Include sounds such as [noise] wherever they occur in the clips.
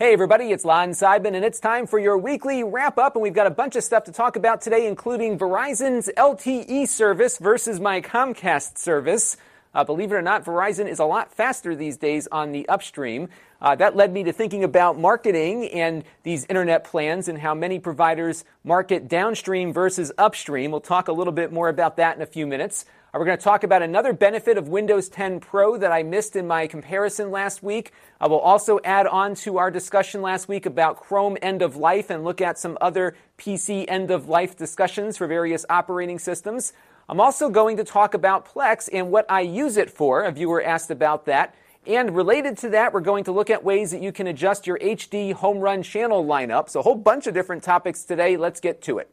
Hey, everybody, it's Lon Seidman, and it's time for your weekly wrap up. And we've got a bunch of stuff to talk about today, including Verizon's LTE service versus my Comcast service. Uh, believe it or not, Verizon is a lot faster these days on the upstream. Uh, that led me to thinking about marketing and these internet plans and how many providers market downstream versus upstream. We'll talk a little bit more about that in a few minutes. We're going to talk about another benefit of Windows 10 Pro that I missed in my comparison last week. I will also add on to our discussion last week about Chrome end of life and look at some other PC end of life discussions for various operating systems. I'm also going to talk about Plex and what I use it for. A viewer asked about that. And related to that, we're going to look at ways that you can adjust your HD home run channel lineup. So, a whole bunch of different topics today. Let's get to it.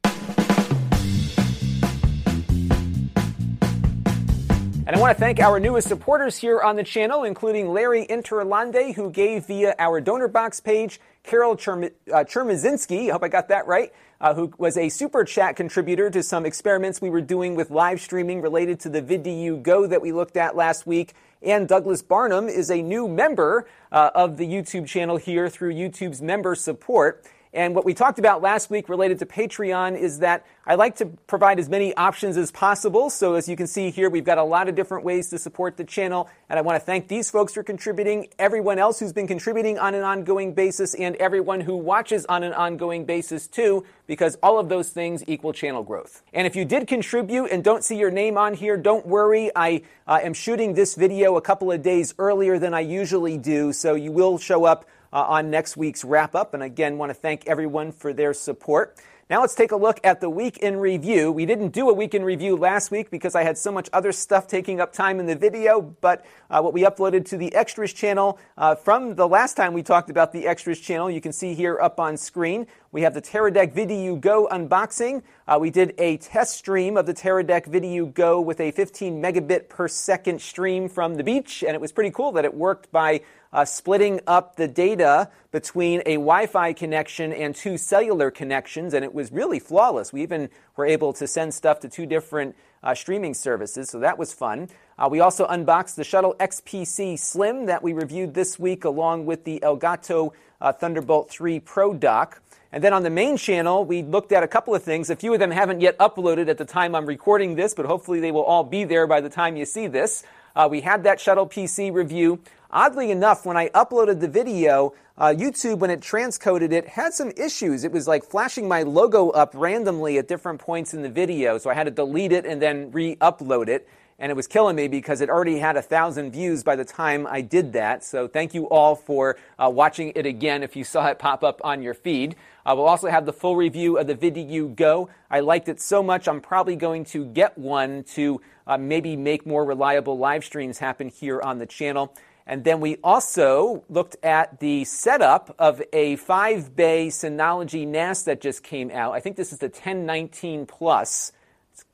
And I want to thank our newest supporters here on the channel, including Larry Interlande, who gave via our donor box page, Carol Cherm- uh, I hope I got that right, uh, who was a super chat contributor to some experiments we were doing with live streaming related to the VidiU Go that we looked at last week. And Douglas Barnum is a new member uh, of the YouTube channel here through YouTube's member support. And what we talked about last week related to Patreon is that I like to provide as many options as possible. So as you can see here, we've got a lot of different ways to support the channel. And I want to thank these folks for contributing, everyone else who's been contributing on an ongoing basis, and everyone who watches on an ongoing basis too, because all of those things equal channel growth. And if you did contribute and don't see your name on here, don't worry. I uh, am shooting this video a couple of days earlier than I usually do, so you will show up uh, on next week's wrap up. And again, want to thank everyone for their support. Now let's take a look at the week in review. We didn't do a week in review last week because I had so much other stuff taking up time in the video, but uh, what we uploaded to the Extras channel uh, from the last time we talked about the Extras channel, you can see here up on screen. We have the Teradek VidiU Go unboxing. Uh, we did a test stream of the Teradek VidiU Go with a 15 megabit per second stream from the beach, and it was pretty cool that it worked by uh, splitting up the data between a Wi Fi connection and two cellular connections, and it was really flawless. We even were able to send stuff to two different uh, streaming services, so that was fun. Uh, we also unboxed the Shuttle XPC Slim that we reviewed this week, along with the Elgato uh, Thunderbolt 3 Pro dock. And then on the main channel, we looked at a couple of things. A few of them haven't yet uploaded at the time I'm recording this, but hopefully they will all be there by the time you see this. Uh, we had that Shuttle PC review. Oddly enough, when I uploaded the video, uh, YouTube, when it transcoded it, had some issues. It was like flashing my logo up randomly at different points in the video, so I had to delete it and then re upload it. And it was killing me because it already had a thousand views by the time I did that. So thank you all for uh, watching it again if you saw it pop up on your feed. I will also have the full review of the VidiU Go. I liked it so much, I'm probably going to get one to uh, maybe make more reliable live streams happen here on the channel. And then we also looked at the setup of a five bay Synology NAS that just came out. I think this is the 1019 Plus.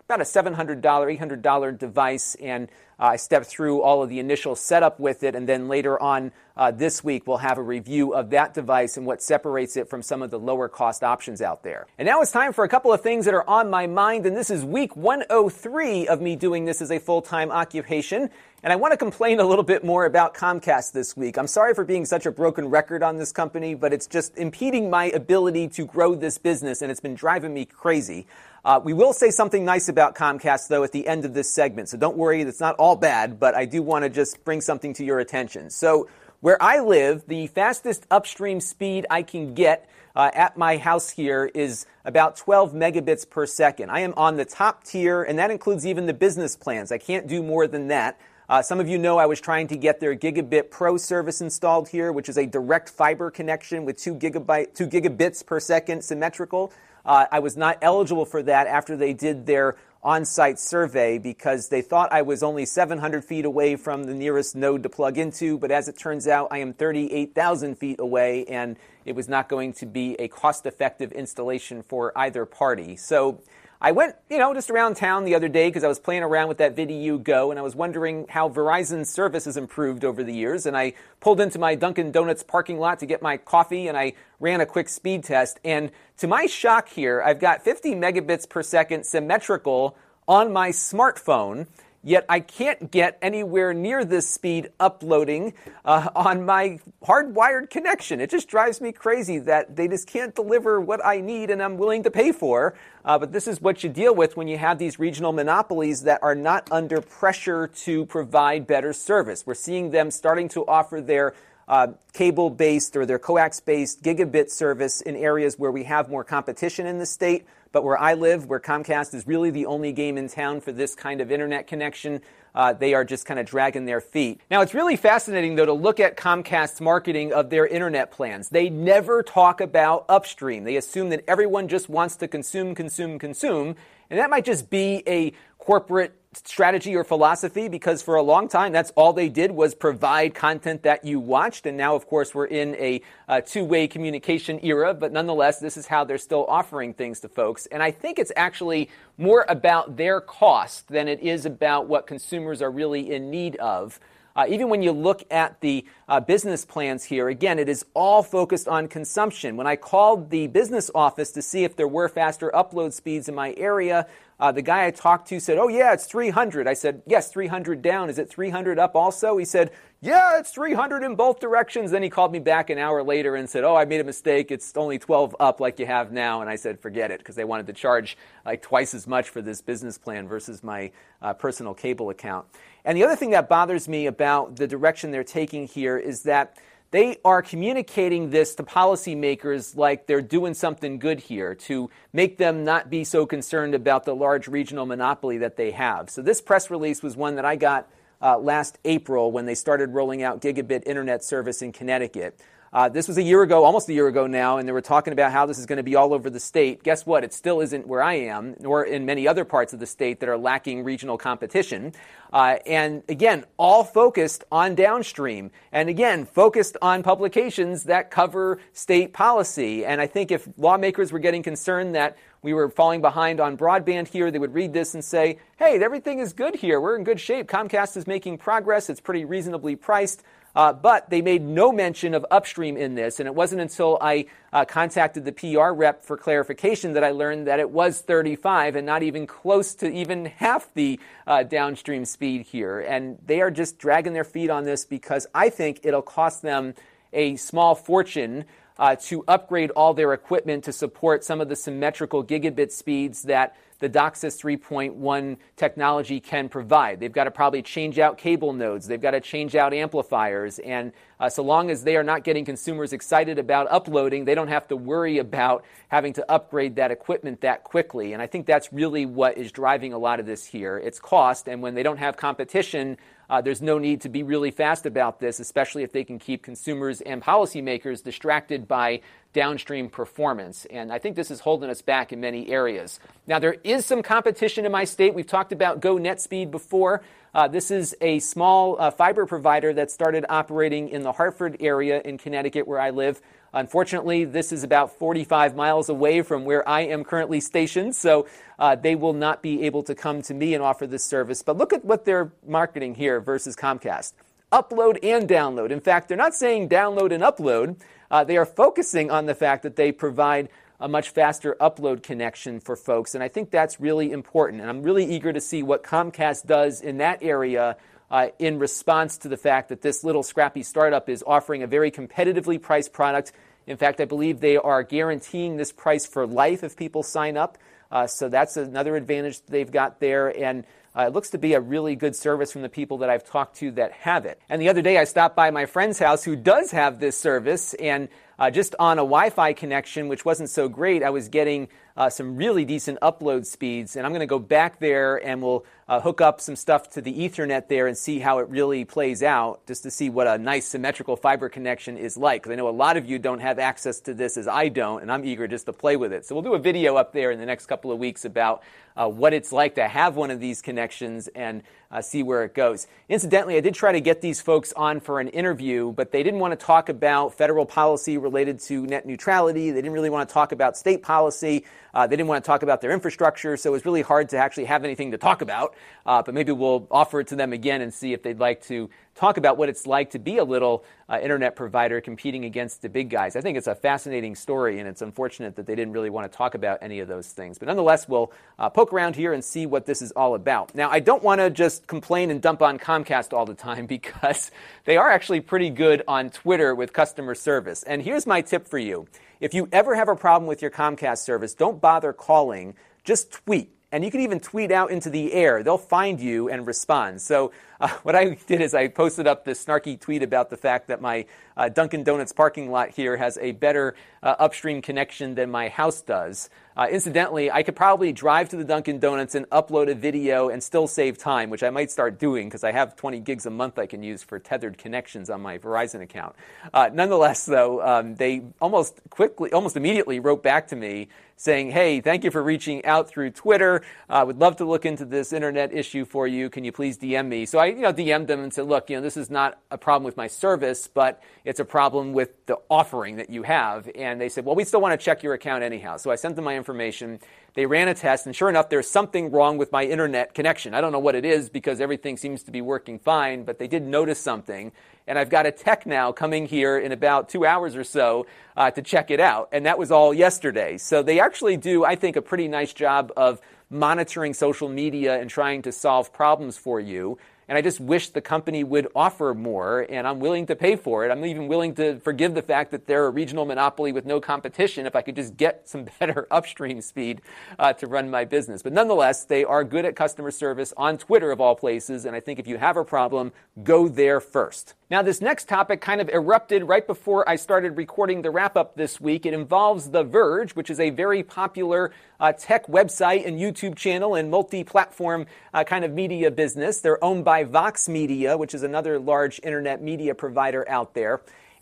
About a $700, $800 device, and uh, I stepped through all of the initial setup with it, and then later on uh, this week we'll have a review of that device and what separates it from some of the lower cost options out there. And now it's time for a couple of things that are on my mind, and this is week 103 of me doing this as a full time occupation. And I want to complain a little bit more about Comcast this week. I'm sorry for being such a broken record on this company, but it's just impeding my ability to grow this business, and it's been driving me crazy. Uh, we will say something nice about Comcast, though, at the end of this segment. So don't worry, it's not all bad, but I do want to just bring something to your attention. So, where I live, the fastest upstream speed I can get uh, at my house here is about 12 megabits per second. I am on the top tier, and that includes even the business plans. I can't do more than that. Uh, some of you know I was trying to get their Gigabit Pro service installed here, which is a direct fiber connection with two gigabyte, two gigabits per second symmetrical. Uh, I was not eligible for that after they did their on site survey because they thought I was only 700 feet away from the nearest node to plug into, but as it turns out, I am 38,000 feet away and it was not going to be a cost effective installation for either party. So I went, you know, just around town the other day because I was playing around with that VidiU Go and I was wondering how Verizon's service has improved over the years. And I pulled into my Dunkin' Donuts parking lot to get my coffee and I ran a quick speed test. And to my shock here, I've got 50 megabits per second symmetrical on my smartphone. Yet I can't get anywhere near this speed uploading uh, on my hardwired connection. It just drives me crazy that they just can't deliver what I need and I'm willing to pay for. Uh, but this is what you deal with when you have these regional monopolies that are not under pressure to provide better service. We're seeing them starting to offer their uh, cable based or their coax based gigabit service in areas where we have more competition in the state. But where I live, where Comcast is really the only game in town for this kind of internet connection, uh, they are just kind of dragging their feet. Now, it's really fascinating, though, to look at Comcast's marketing of their internet plans. They never talk about upstream. They assume that everyone just wants to consume, consume, consume. And that might just be a corporate strategy or philosophy because for a long time that's all they did was provide content that you watched. And now of course we're in a, two-way communication era but nonetheless this is how they're still offering things to folks. And i think it's actually more about their cost than it is about what consumers are really in need of. Uh, even when you look at the uh, business plans here, again, it is all focused on consumption. When I called the business office to see if there were faster upload speeds in my area, uh, the guy I talked to said, Oh, yeah, it's 300. I said, Yes, 300 down. Is it 300 up also? He said, Yeah, it's 300 in both directions. Then he called me back an hour later and said, Oh, I made a mistake. It's only 12 up like you have now. And I said, Forget it, because they wanted to charge like twice as much for this business plan versus my uh, personal cable account. And the other thing that bothers me about the direction they're taking here is that they are communicating this to policymakers like they're doing something good here to make them not be so concerned about the large regional monopoly that they have. So, this press release was one that I got uh, last April when they started rolling out gigabit internet service in Connecticut. Uh, this was a year ago, almost a year ago now, and they were talking about how this is going to be all over the state. Guess what? It still isn't where I am, nor in many other parts of the state that are lacking regional competition. Uh, and again, all focused on downstream. And again, focused on publications that cover state policy. And I think if lawmakers were getting concerned that we were falling behind on broadband here, they would read this and say, hey, everything is good here. We're in good shape. Comcast is making progress. It's pretty reasonably priced. Uh, but they made no mention of upstream in this, and it wasn't until I uh, contacted the PR rep for clarification that I learned that it was 35 and not even close to even half the uh, downstream speed here. And they are just dragging their feet on this because I think it'll cost them a small fortune uh, to upgrade all their equipment to support some of the symmetrical gigabit speeds that the DOCSIS 3.1 technology can provide. They've got to probably change out cable nodes, they've got to change out amplifiers, and uh, so long as they are not getting consumers excited about uploading, they don't have to worry about having to upgrade that equipment that quickly. And I think that's really what is driving a lot of this here. It's cost, and when they don't have competition, uh, there's no need to be really fast about this, especially if they can keep consumers and policymakers distracted by downstream performance. And I think this is holding us back in many areas. Now, there is some competition in my state. We've talked about Go NetSpeed before. Uh, this is a small uh, fiber provider that started operating in the Hartford area in Connecticut, where I live. Unfortunately, this is about 45 miles away from where I am currently stationed, so uh, they will not be able to come to me and offer this service. But look at what they're marketing here versus Comcast upload and download. In fact, they're not saying download and upload, uh, they are focusing on the fact that they provide a much faster upload connection for folks, and I think that's really important. And I'm really eager to see what Comcast does in that area uh, in response to the fact that this little scrappy startup is offering a very competitively priced product. In fact, I believe they are guaranteeing this price for life if people sign up. Uh, so that's another advantage they've got there. And uh, it looks to be a really good service from the people that I've talked to that have it. And the other day I stopped by my friend's house who does have this service, and uh, just on a Wi Fi connection, which wasn't so great, I was getting uh, some really decent upload speeds. And I'm going to go back there and we'll uh, hook up some stuff to the Ethernet there and see how it really plays out, just to see what a nice symmetrical fiber connection is like. Because I know a lot of you don't have access to this as I don't, and I'm eager just to play with it. So we'll do a video up there in the next couple of weeks about uh, what it's like to have one of these connections and uh, see where it goes. Incidentally, I did try to get these folks on for an interview, but they didn't want to talk about federal policy related to net neutrality. They didn't really want to talk about state policy. Uh, they didn't want to talk about their infrastructure, so it was really hard to actually have anything to talk about. Uh, but maybe we'll offer it to them again and see if they'd like to talk about what it's like to be a little uh, internet provider competing against the big guys. I think it's a fascinating story, and it's unfortunate that they didn't really want to talk about any of those things. But nonetheless, we'll uh, poke around here and see what this is all about. Now, I don't want to just complain and dump on Comcast all the time [laughs] because they are actually pretty good on Twitter with customer service. And here's my tip for you if you ever have a problem with your Comcast service, don't bother calling, just tweet and you can even tweet out into the air. They'll find you and respond. So, uh, [laughs] what I did is I posted up this snarky tweet about the fact that my uh, Dunkin' Donuts parking lot here has a better uh, upstream connection than my house does. Uh, incidentally, I could probably drive to the Dunkin' Donuts and upload a video and still save time, which I might start doing because I have 20 gigs a month I can use for tethered connections on my Verizon account. Uh, nonetheless, though, um, they almost quickly, almost immediately wrote back to me saying, Hey, thank you for reaching out through Twitter. I uh, would love to look into this internet issue for you. Can you please DM me? So I you know, DM'd them and said, Look, you know, this is not a problem with my service, but it's a problem with the offering that you have. And they said, Well, we still want to check your account anyhow. So I sent them my information. They ran a test, and sure enough, there's something wrong with my internet connection. I don't know what it is because everything seems to be working fine, but they did notice something. And I've got a tech now coming here in about two hours or so uh, to check it out. And that was all yesterday. So they actually do, I think, a pretty nice job of monitoring social media and trying to solve problems for you. And I just wish the company would offer more, and I'm willing to pay for it. I'm even willing to forgive the fact that they're a regional monopoly with no competition if I could just get some [laughs] better upstream speed uh, to run my business. But nonetheless, they are good at customer service on Twitter, of all places, and I think if you have a problem, go there first. Now, this next topic kind of erupted right before I started recording the wrap up this week. It involves The Verge, which is a very popular uh, tech website and YouTube channel and multi platform uh, kind of media business. They're owned by Vox Media, which is another large internet media provider out there.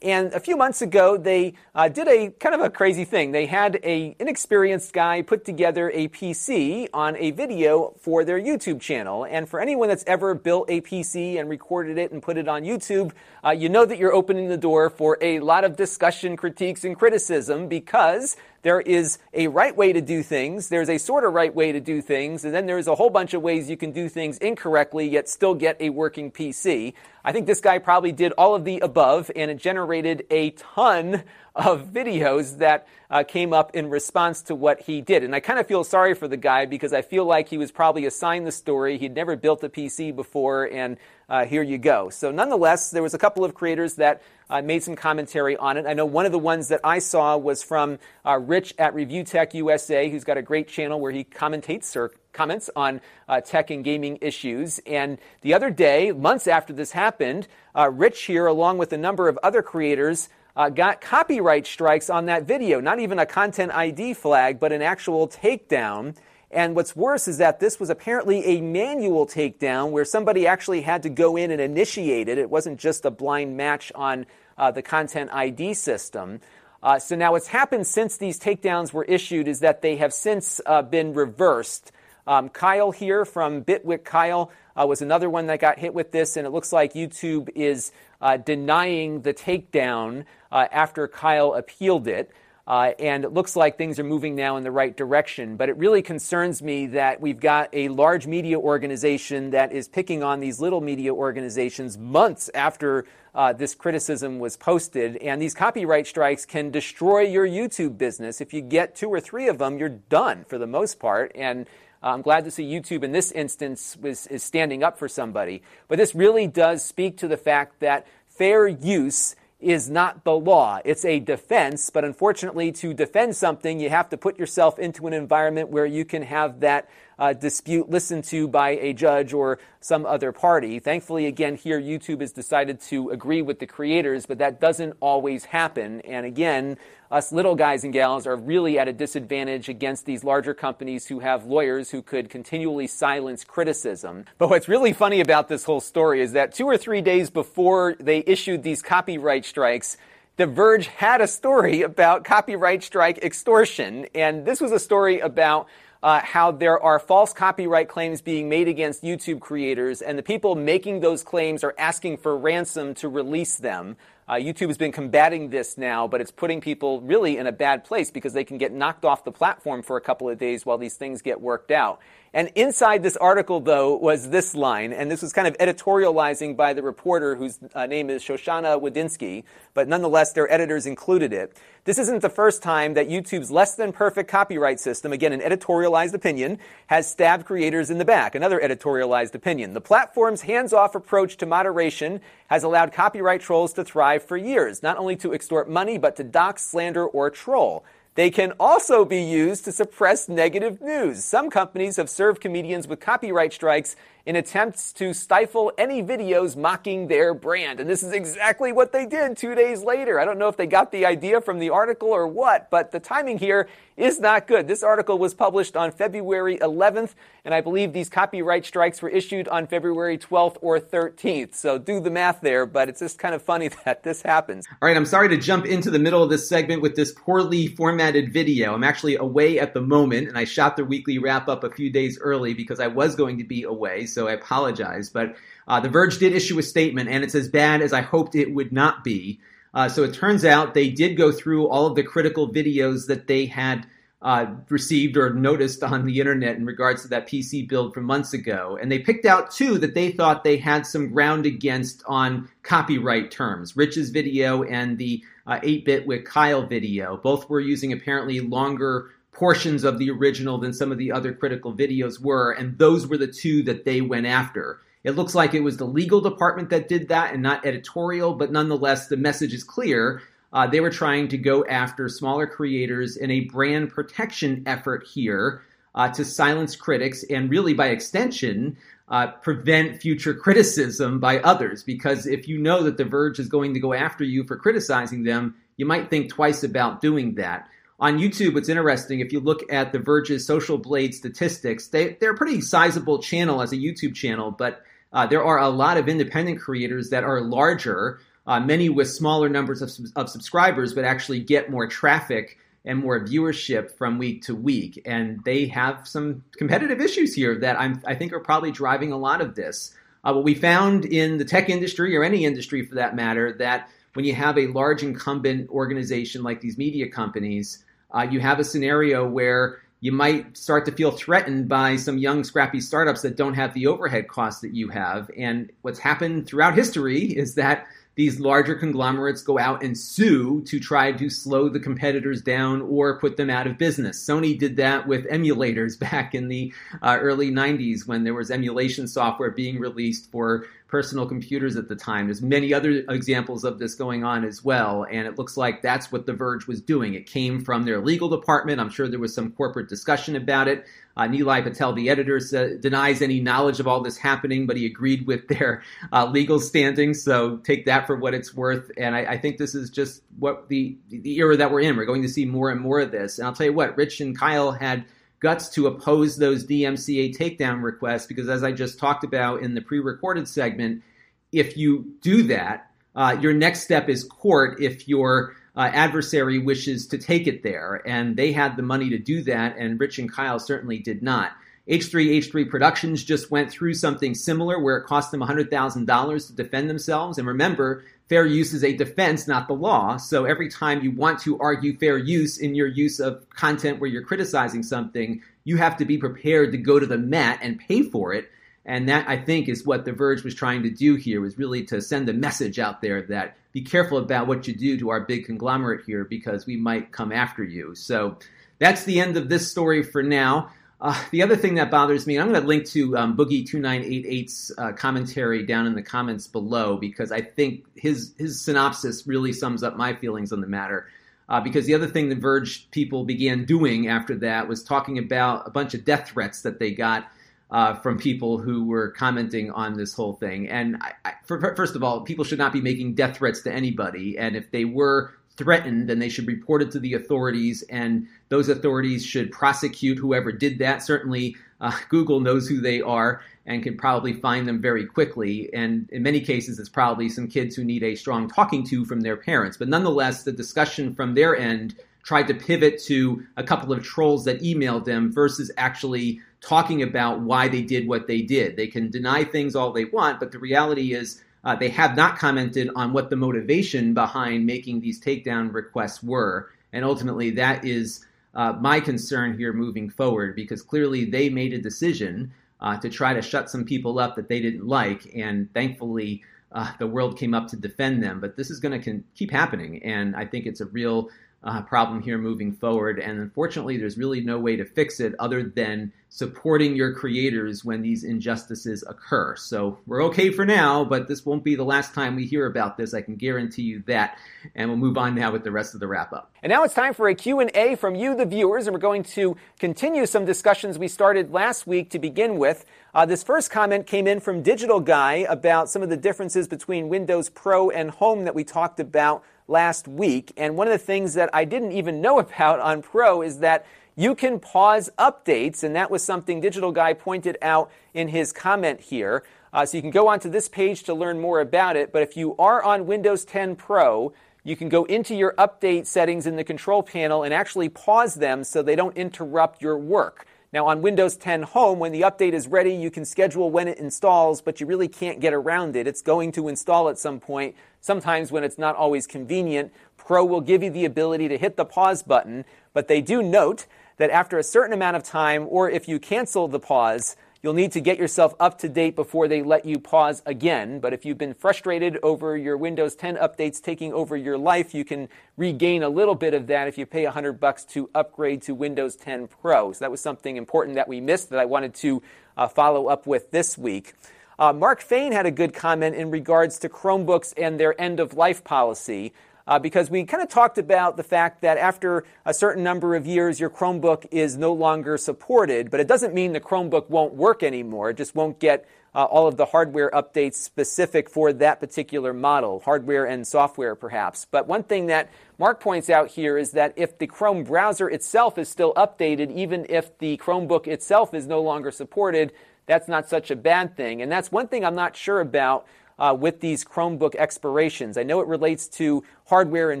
And a few months ago, they uh, did a kind of a crazy thing. They had an inexperienced guy put together a PC on a video for their YouTube channel. And for anyone that's ever built a PC and recorded it and put it on YouTube, uh, you know that you're opening the door for a lot of discussion, critiques, and criticism because there is a right way to do things, there's a sort of right way to do things, and then there's a whole bunch of ways you can do things incorrectly yet still get a working PC. I think this guy probably did all of the above, and it generated a ton of videos that uh, came up in response to what he did. And I kind of feel sorry for the guy because I feel like he was probably assigned the story. He'd never built a PC before, and uh, here you go. So, nonetheless, there was a couple of creators that uh, made some commentary on it. I know one of the ones that I saw was from uh, Rich at Review Tech USA, who's got a great channel where he commentates or comments on uh, tech and gaming issues. And the other day, months after this happened, uh, Rich here, along with a number of other creators, uh, got copyright strikes on that video. Not even a content ID flag, but an actual takedown. And what's worse is that this was apparently a manual takedown where somebody actually had to go in and initiate it. It wasn't just a blind match on uh, the content ID system. Uh, so now what's happened since these takedowns were issued is that they have since uh, been reversed. Um, Kyle here from Bitwit Kyle uh, was another one that got hit with this, and it looks like YouTube is uh, denying the takedown uh, after Kyle appealed it. Uh, and it looks like things are moving now in the right direction. But it really concerns me that we've got a large media organization that is picking on these little media organizations months after uh, this criticism was posted. And these copyright strikes can destroy your YouTube business. If you get two or three of them, you're done for the most part. And uh, I'm glad to see YouTube in this instance was, is standing up for somebody. But this really does speak to the fact that fair use is not the law. It's a defense, but unfortunately, to defend something, you have to put yourself into an environment where you can have that uh, dispute listened to by a judge or some other party. Thankfully, again, here YouTube has decided to agree with the creators, but that doesn't always happen. And again, us little guys and gals are really at a disadvantage against these larger companies who have lawyers who could continually silence criticism. But what's really funny about this whole story is that two or three days before they issued these copyright strikes, the Verge had a story about copyright strike extortion. And this was a story about uh, how there are false copyright claims being made against YouTube creators, and the people making those claims are asking for ransom to release them. Uh, YouTube has been combating this now, but it's putting people really in a bad place because they can get knocked off the platform for a couple of days while these things get worked out. And inside this article, though, was this line, and this was kind of editorializing by the reporter whose uh, name is Shoshana Wodinsky, but nonetheless, their editors included it. This isn't the first time that YouTube's less than perfect copyright system, again, an editorialized opinion, has stabbed creators in the back. Another editorialized opinion. The platform's hands off approach to moderation has allowed copyright trolls to thrive for years, not only to extort money, but to dox, slander, or troll. They can also be used to suppress negative news. Some companies have served comedians with copyright strikes in attempts to stifle any videos mocking their brand. And this is exactly what they did two days later. I don't know if they got the idea from the article or what, but the timing here is not good. This article was published on February 11th, and I believe these copyright strikes were issued on February 12th or 13th. So do the math there, but it's just kind of funny [laughs] that this happens. All right, I'm sorry to jump into the middle of this segment with this poorly formatted video. I'm actually away at the moment, and I shot the weekly wrap up a few days early because I was going to be away so I apologize. But uh, The Verge did issue a statement, and it's as bad as I hoped it would not be. Uh, so it turns out they did go through all of the critical videos that they had uh, received or noticed on the internet in regards to that PC build from months ago. And they picked out two that they thought they had some ground against on copyright terms Rich's video and the 8 uh, bit with Kyle video. Both were using apparently longer portions of the original than some of the other critical videos were, and those were the two that they went after. It looks like it was the legal department that did that and not editorial, but nonetheless, the message is clear. Uh, they were trying to go after smaller creators in a brand protection effort here uh, to silence critics and really, by extension, uh, prevent future criticism by others. Because if you know that The Verge is going to go after you for criticizing them, you might think twice about doing that on YouTube, it's interesting. If you look at the Verge's Social Blade statistics, they, they're a pretty sizable channel as a YouTube channel, but uh, there are a lot of independent creators that are larger, uh, many with smaller numbers of, of subscribers, but actually get more traffic and more viewership from week to week. And they have some competitive issues here that I'm, I think are probably driving a lot of this. Uh, what we found in the tech industry, or any industry for that matter, that when you have a large incumbent organization like these media companies, uh, you have a scenario where you might start to feel threatened by some young, scrappy startups that don't have the overhead costs that you have. And what's happened throughout history is that these larger conglomerates go out and sue to try to slow the competitors down or put them out of business. Sony did that with emulators [laughs] back in the uh, early 90s when there was emulation software being released for personal computers at the time. There's many other examples of this going on as well, and it looks like that's what The Verge was doing. It came from their legal department. I'm sure there was some corporate discussion about it. Uh, Nilay Patel, the editor, denies any knowledge of all this happening, but he agreed with their uh, legal standing. So take that for what it's worth. And I, I, think this is just what the the era that we're in. We're going to see more and more of this. And I'll tell you what, Rich and Kyle had guts to oppose those DMCA takedown requests because, as I just talked about in the pre-recorded segment, if you do that, uh, your next step is court if your uh, adversary wishes to take it there. And they had the money to do that, and Rich and Kyle certainly did not. H3H3 Productions just went through something similar where it cost them $100,000 to defend themselves. And remember, fair use is a defense, not the law. So every time you want to argue fair use in your use of content where you're criticizing something, you have to be prepared to go to the mat and pay for it. And that I think is what The Verge was trying to do here was really to send a message out there that be careful about what you do to our big conglomerate here because we might come after you. So that's the end of this story for now. Uh, the other thing that bothers me, I'm going to link to um, Boogie2988's uh, commentary down in the comments below because I think his his synopsis really sums up my feelings on the matter. Uh, because the other thing the Verge people began doing after that was talking about a bunch of death threats that they got uh, from people who were commenting on this whole thing. And I, I, for, first of all, people should not be making death threats to anybody. And if they were threatened, then they should report it to the authorities, and those authorities should prosecute whoever did that. Certainly, uh, [laughs] Google knows who they are and can probably find them very quickly. And in many cases, it's probably some kids who need a strong talking to from their parents. But nonetheless, the discussion from their end tried to pivot to a couple of trolls that emailed them versus actually talking about why they did what they did. They can deny things all they want, but the reality is uh, they have not commented on what the motivation behind making these takedown requests were, and ultimately that is uh, my concern here moving forward because clearly they made a decision uh, to try to shut some people up that they didn't like, and thankfully uh, the world came up to defend them. But this is going to keep happening, and I think it's a real uh, problem here moving forward. And unfortunately, there's really no way to fix it other than supporting your creators when these injustices occur. So we're okay for now, but this won't be the last time we hear about this. I can guarantee you that. And we'll move on now with the rest of the wrap up. And now it's time for a Q&A from you, the viewers, and we're going to continue some discussions we started last week to begin with. Uh, this first comment came in from Digital Guy about some of the differences between Windows Pro and Home that we talked about last week. And one of the things that I didn't even know [laughs] about on Pro is that you can pause updates, and that was something Digital Guy pointed out in his comment here. Uh, so you can go onto this page to learn more about it. But if you are on Windows 10 Pro, you can go into your update settings in the control panel and actually pause them so they don't interrupt your work. Now, on Windows 10 Home, when the update is ready, you can schedule when it installs, but you really can't get around it. It's going to install at some point, sometimes when it's not always convenient. Pro will give you the ability to hit the pause button, but they do note that after a certain amount of time, or if you cancel the pause, You'll need to get yourself up to date before they let you pause again. But if you've been frustrated over your Windows 10 updates taking over your life, you can regain a little bit of that if you pay 100 bucks to upgrade to Windows 10 Pro. So that was something important that we missed that I wanted to uh, follow up with this week. Uh, Mark Fain had a good comment in regards to Chromebooks and their end of life policy uh, because we kind of talked about the fact that after a certain number of years, your Chromebook is no longer supported, but it doesn't mean the Chromebook won't work anymore. It just won't get uh, all of the hardware updates specific for that particular model, hardware and software perhaps. But one thing that Mark points out here is that if the Chrome browser itself is still updated, even if the Chromebook itself is no longer supported, that's not such a bad thing. And that's one thing I'm not sure about uh, with these Chromebook expirations. I know it relates to hardware and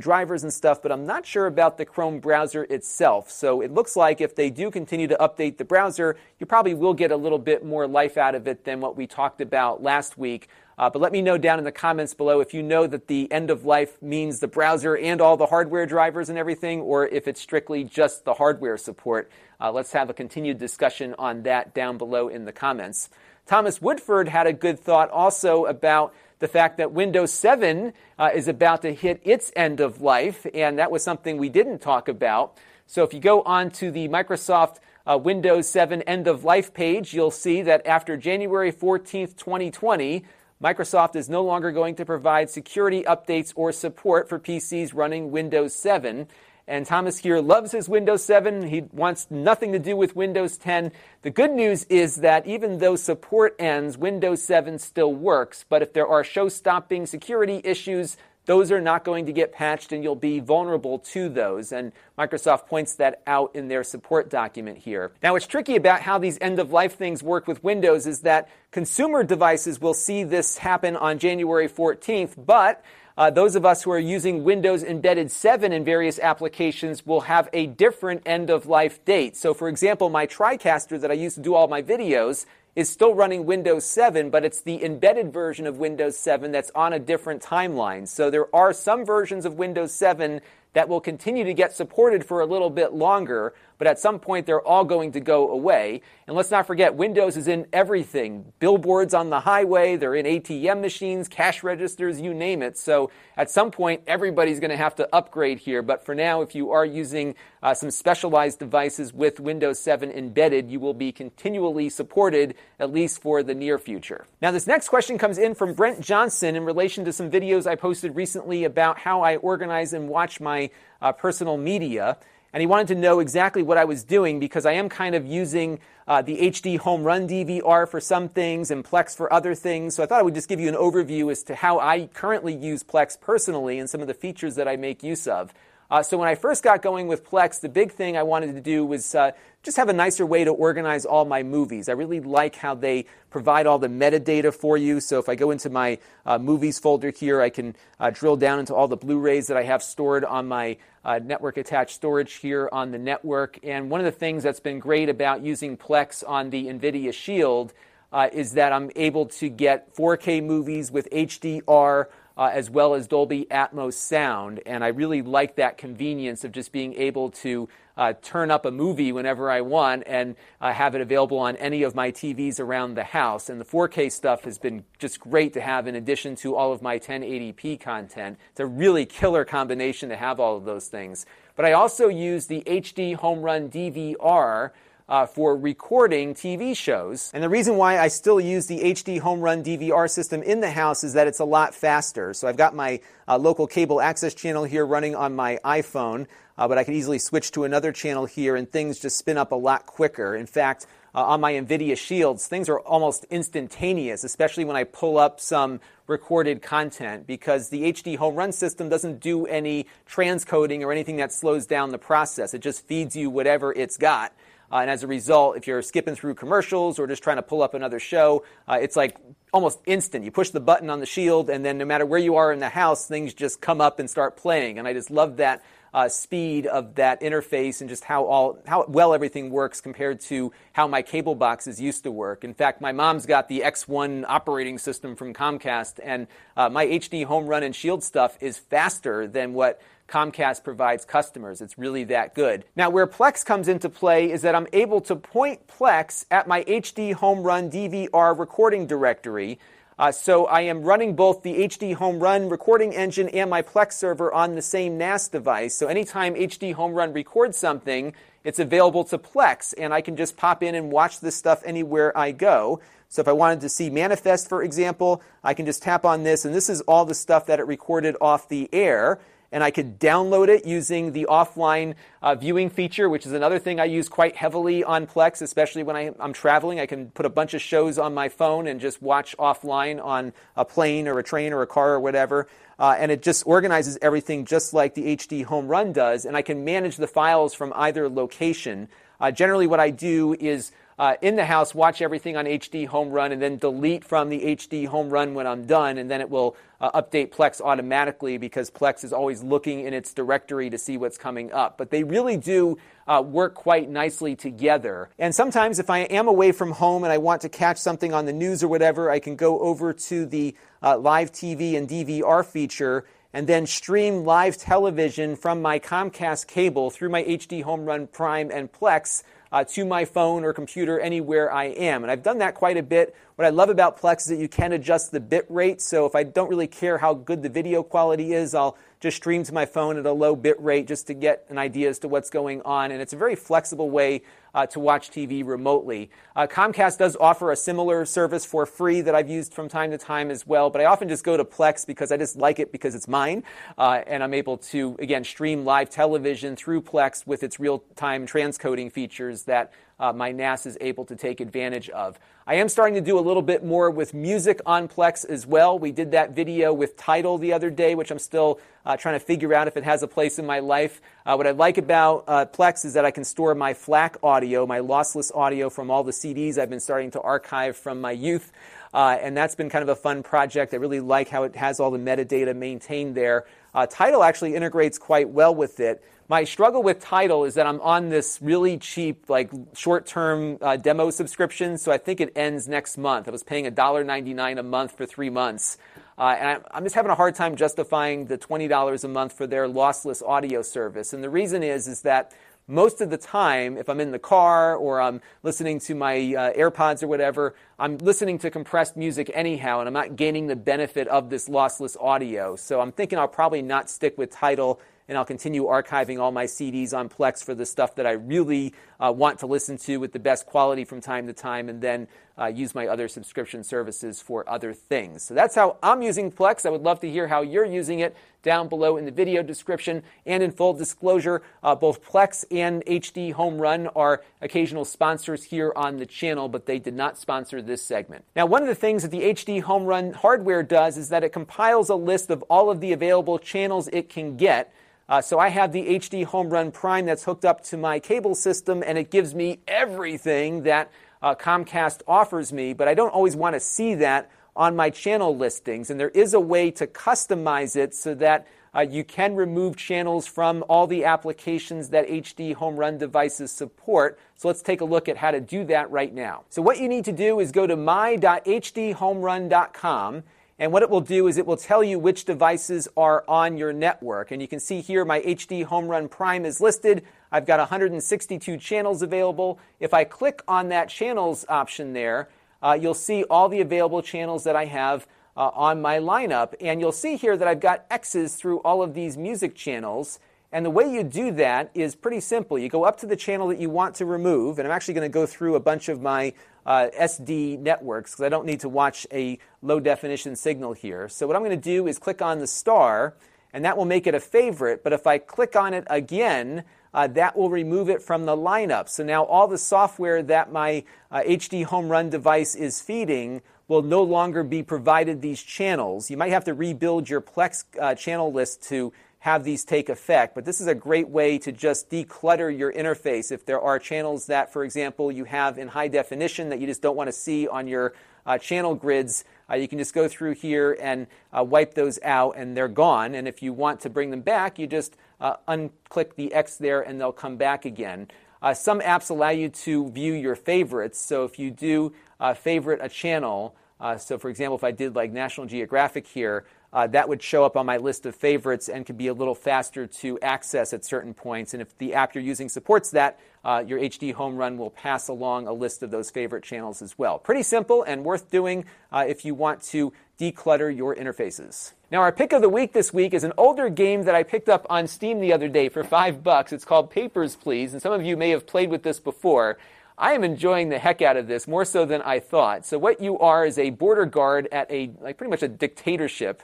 drivers and stuff, but I'm not sure about the Chrome browser itself. So it looks like if they do continue to update the browser, you probably will get a little bit more life out of it than what we talked about last week. Uh, but let me know down in the comments below if you know that the end of life means the browser and all the hardware drivers and everything, or if it's strictly just the hardware support. Uh, let's have a continued discussion on that down below in the comments. Thomas Woodford had a good thought also about the fact that Windows 7 uh, is about to hit its end of life, and that was something we didn't talk about. So if you go on to the Microsoft uh, Windows 7 end of life page, you'll see that after January 14th, 2020, Microsoft is no longer going to provide security updates or support for PCs running Windows 7. And Thomas here loves his Windows 7. He wants nothing to do with Windows 10. The good news is that even though support ends, Windows 7 still works. But if there are show stopping security issues, those are not going to get patched and you'll be vulnerable to those. And Microsoft points that out in their support document here. Now, what's tricky about how these end of life things work with Windows is that consumer devices will see this happen on January 14th, but uh, those of us who are using Windows Embedded 7 in various applications will have a different end of life date. So, for example, my TriCaster that I use to do all my videos is still running Windows 7, but it's the embedded version of Windows 7 that's on a different timeline. So, there are some versions of Windows 7 that will continue to get supported for a little bit longer, but at some point they're all going to go away. And let's not forget, Windows is in everything billboards on the highway, they're in ATM machines, cash registers, you name it. So at some point, everybody's going to have to upgrade here. But for now, if you are using uh, some specialized devices with Windows 7 embedded, you will be continually supported, at least for the near future. Now, this next question comes in from Brent Johnson in relation to some videos I posted recently about how I organize and watch my uh, personal media and he wanted to know exactly what I was doing because I am kind of using uh, the HD Home Run DVR for some things and Plex for other things. So I thought I would just give you an overview as to how I currently use Plex personally and some of the features that I make use of. Uh, so when I first got going with Plex, the big thing I wanted to do was uh, just have a nicer way to organize all my movies. I really like how they provide all the metadata for you. So if I go into my uh, movies folder here, I can uh, drill down into all the Blu-rays that I have stored on my uh, network attached storage here on the network. And one of the things that's been great about using Plex on the NVIDIA Shield uh, is that I'm able to get 4K movies with HDR uh, as well as Dolby Atmos sound. And I really like that convenience of just being able to uh, turn up a movie whenever I want and uh, have it available on any of my TVs around the house. And the 4K stuff has been just great to have in addition to all of my 1080p content. It's a really killer combination to have all of those things. But I also use the HD Home Run DVR uh, for recording TV shows. And the reason why I still use the HD Home Run DVR system in the house is that it's a lot faster. So I've got my uh, local cable access channel here running on my iPhone, uh, but I could easily switch to another channel here and things just spin up a lot quicker. In fact, uh, on my NVIDIA Shields, things are almost instantaneous, especially when I pull up some recorded content, because the HD home run system doesn't do any transcoding or anything that slows down the process. It just feeds you whatever it's got. Uh, and as a result, if you're skipping through commercials or just trying to pull up another show, uh, it's like almost instant. You push the button on the shield, and then no matter where you are in the house, things just come up and start playing. And I just love that uh, speed of that interface and just how all how well everything works compared to how my cable boxes used to work. In fact, my mom's got the X1 operating system from Comcast, and uh, my HD home run and shield stuff is faster than what Comcast provides customers. It's really that good. Now, where Plex comes into play is that I'm able to point Plex at my HD Home Run DVR recording directory. Uh, so I am running both the HD Home Run recording engine and my Plex server on the same NAS device. So anytime HD Home Run records something, it's available to Plex, and I can just pop in and watch this stuff anywhere I go. So if I wanted to see Manifest, for example, I can just tap on this, and this is all the stuff that it recorded off the air and I could download it using the offline uh, viewing feature, which is another thing I use quite heavily on Plex, especially when I, am traveling. I can put a bunch of shows on my phone and just watch offline on a plane or a train or a car or whatever. Uh, and it just organizes everything just like the HD Home Run does, and I can manage the files from either location. Uh, generally, what I do is uh, in the house, watch everything on HD Home Run, and then delete from the HD Home Run when I'm done, and then it will uh, update Plex automatically because Plex is always looking in its directory to see what's coming up. But they really do uh, work quite nicely together. And sometimes, if I am away from home and I want to catch something on the news or whatever, I can go over to the uh, live TV and DVR feature and then stream live television from my Comcast cable through my HD Home Run Prime and Plex uh, to my phone or computer anywhere I am. And I've done that quite a bit. What I love about Plex is that you can adjust the bit rate. So if I don't really care how good the video quality is, I'll just stream to my phone at a low bit rate just to get an idea as to what's going on. And it's a very flexible way uh, to watch TV remotely. Uh, Comcast does offer a similar service for free that I've used from time to time as well, but I often just go to Plex because I just like it because it's mine. Uh, and I'm able to, again, stream live television through Plex with its real time transcoding features that uh, my NAS is able to take advantage of. I am starting to do a little bit more with music on Plex as well. We did that video with Tidal the other day, which I'm still uh, trying to figure out if it has a place in my life. Uh, what I like about uh, Plex is that I can store my FLAC audio, my lossless audio from all the CDs I've been starting to archive from my youth. Uh, and that's been kind of a fun project. I really like how it has all the metadata maintained there. Uh, Tidal actually integrates quite well with it. My struggle with Tidal is that I'm on this really cheap, like short-term uh, demo subscription, so I think it ends next month. I was paying $1.99 a month for three months. Uh, and I, am just having a hard time justifying the $20 a month for their lossless audio service. And the reason is, is that most of the time, if I'm in the car or I'm listening to my uh, AirPods or whatever, I'm listening to compressed music anyhow, and I'm not gaining the benefit of this lossless audio. So I'm thinking I'll probably not stick with Tidal and I'll continue archiving all my CDs on Plex for the stuff that I really uh, want to listen to with the best quality from time to time, and then uh, use my other subscription services for other things. So that's how I'm using Plex. I would love to hear how you're using it down below in the video description. And in full disclosure, uh, both Plex and HD Home Run are occasional sponsors here on the channel, but they did not sponsor this segment. Now, one of the things that the HD Home Run hardware does is that it compiles a list of all of the available channels it can get. Uh, so I have the HD Home Run Prime that's hooked up to my cable system, and it gives me everything that uh, Comcast offers me, but I don't always want to see that on my channel listings. And there is a way to customize it so that uh, you can remove channels from all the applications that HD Home Run devices support. So let's take a look at how to do that right now. So what you need to do is go to my.hdhomerun.com And what it will do is it will tell you which devices are on your network. And you can see here my HD Home Run Prime is listed. I've got 162 channels available. If I click on that channels option there, uh, you'll see all the available channels that I have uh, on my lineup. And you'll see here that I've got X's through all of these music channels. And the way you do that is pretty simple. You go up to the channel that you want to remove, and I'm actually going to go through a bunch of my uh, SD networks because I don't need to watch a low definition signal here. So what I'm going to do is click on the star, and that will make it a favorite. But if I click on it again, uh, that will remove it from the lineup. So now all the software that my uh, HD home run device is feeding will no longer be provided these channels. You might have to rebuild your Plex uh, channel list to have these take effect. But this is a great way to just declutter your interface. If there are channels that, for example, you have in high definition that you just don't want to see on your uh, channel grids, uh, you can just go through here and uh, wipe those out and they're gone. And if you want to bring them back, you just uh, unclick the X there and they'll come back again. Uh, some apps allow you to view your favorites. So if you do uh, favorite a channel, so for example, if I did like National Geographic here, uh, that would show up on my list of favorites and could be a little faster to access at certain points. And if the app you're using supports that, uh, your HDHomeRun will pass along a list of those favorite channels as well. Pretty simple and worth doing uh, if you want to declutter your interfaces. Now, our pick of the week this week is an older game that I picked up on Steam the other day for five bucks. It's called Papers, Please, and some of you may have played with this before. I am enjoying the heck out of this more so than I thought. So what you are is a border guard at a like pretty much a dictatorship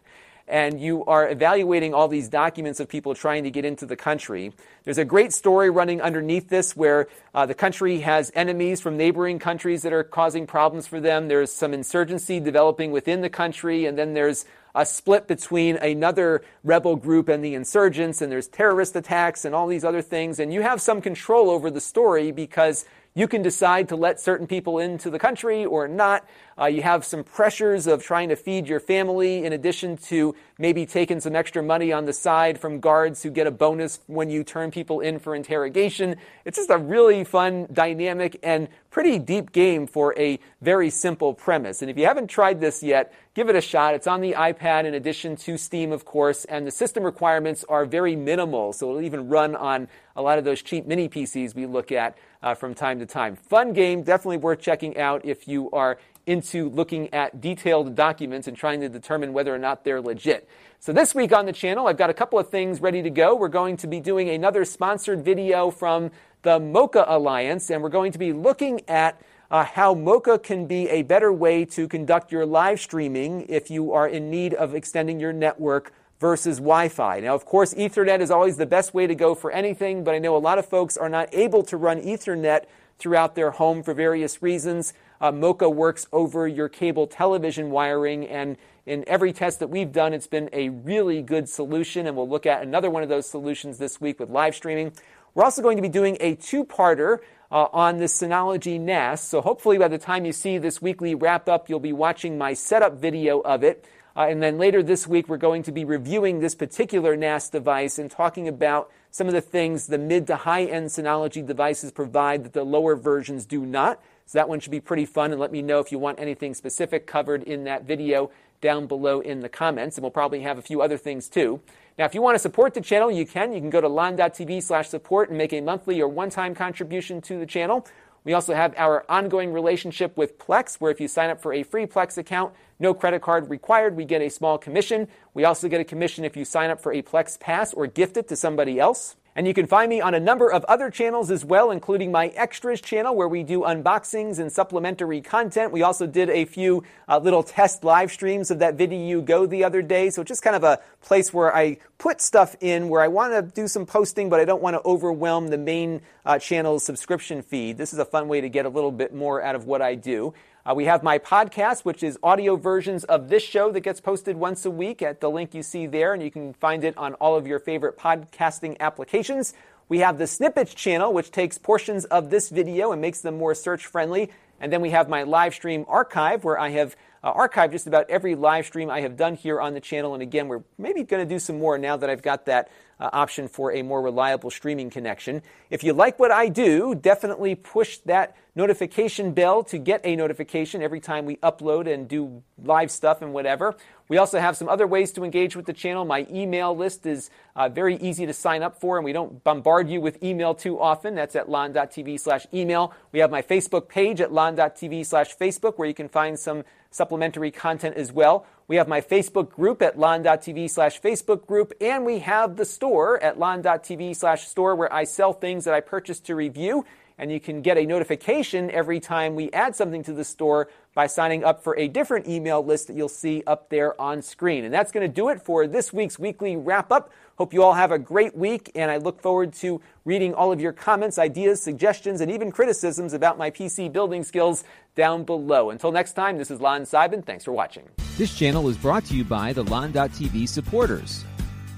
and you are evaluating all these documents of people trying to get into the country. There's a great story running underneath this where uh, the country has enemies from neighboring countries that are causing problems for them. There's some insurgency developing within the country, and then there's a split between another rebel group and the insurgents, and there's terrorist attacks and all these other things. And you have some control over the story because you can decide to let certain people into the country or not. Uh, you have some pressures of trying to feed your family in addition to maybe taking some extra money on the side from guards who get a bonus when you turn people in for interrogation. It's just a really fun, dynamic, and pretty deep game for a very simple premise. And if you haven't tried this yet, give it a shot. It's on the iPad in addition to Steam, of course, and the system requirements are very minimal, so it'll even run on a lot of those cheap mini PCs we look at uh, from time to time. Fun game, definitely worth checking out if you are into looking at detailed documents and trying to determine whether or not they're legit. So this week on the channel, I've got a couple of things ready to go. We're going to be doing another sponsored video from the MoCA Alliance, and we're going to be looking at uh, how MoCA can be a better way to conduct your live streaming if you are in need of extending your network versus Wi Fi. Now, of course, Ethernet is always the best way to go for anything, but I know a lot of folks are not able to run Ethernet throughout their home for various reasons. Uh, MoCA works over your cable television wiring, and in every test that we've done, it's been a really good solution, and we'll look at another one of those solutions this week with live streaming. We're also going to be doing a two parter uh, on the Synology NAS, so hopefully by the time you see this weekly wrap up, you'll be watching my setup video of it. Uh, and then later this week, we're going to be reviewing this particular NAS device and talking about some of the things the mid to high end Synology devices provide that the lower versions do not. So that one should be pretty fun. And let me know if you want anything specific covered in that video down below in the comments. And we'll probably have a few other things too. Now, if you want to support the channel, you can. You can go to lon.tv slash support and make a monthly or one time contribution to the channel. We also have our ongoing relationship with Plex, where if you sign up for a free Plex account, no credit card required, we get a small commission. We also get a commission if you sign up for a Plex Pass or gift it to somebody else. And you can find me on a number of other channels as well, including my Extras channel where we do unboxings and supplementary content. We also did a few uh, little test live streams of that VidiU Go the other day. So just kind of a place where I put stuff in where I want to do some posting, but I don't want to overwhelm the main uh, channel's subscription feed. This is a fun way to get a little bit more out of what I do. Uh, we have my podcast, which is audio versions of this show that gets posted once a week at the link you see there, and you can find it on all of your favorite podcasting applications. We have the Snippets channel, which takes portions of this video and makes them more search friendly. And then we have my live stream archive, where I have uh, just about every live stream I have done here on the channel. And again, we're maybe going to do some more now that I've got that uh, option for a more reliable streaming connection. If you like what I do, definitely push that notification bell to get a notification every time we upload and do live stuff and whatever. We also have some other ways to engage with the channel. My email list is uh, very easy to sign up for, and we don't bombard you with email too often. That's at lon.tv slash email. We have my Facebook page at lon.tv slash Facebook, where you can find some supplementary content as well. We have my Facebook group at lon.tv slash Facebook group, and we have the store at lon.tv slash store, where I sell things that I purchase to review and you can get a notification every time we add something to the store by signing up for a different email list that you'll see up there on screen. And that's going to do it for this week's weekly wrap up. Hope you all have a great week, and I look forward to reading all of your comments, ideas, suggestions, and even criticisms about my PC building skills down below. Until next time, this is Lon Seidman. Thanks for watching. This channel is brought to you by the Lon.TV supporters,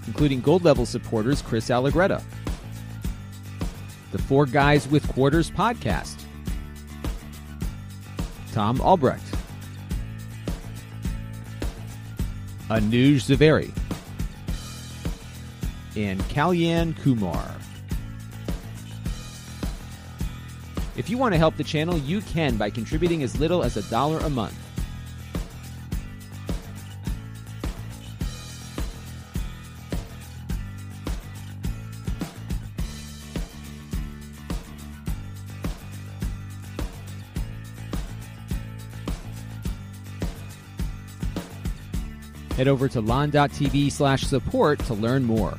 including gold level supporters Chris Allegretta the Four Guys with Quarters podcast, Tom Albrecht, Anuj Zaveri, and Kalyan Kumar. If you want to help the channel, you can by contributing as little as a dollar a month. Head over to lon.tv slash support to learn more.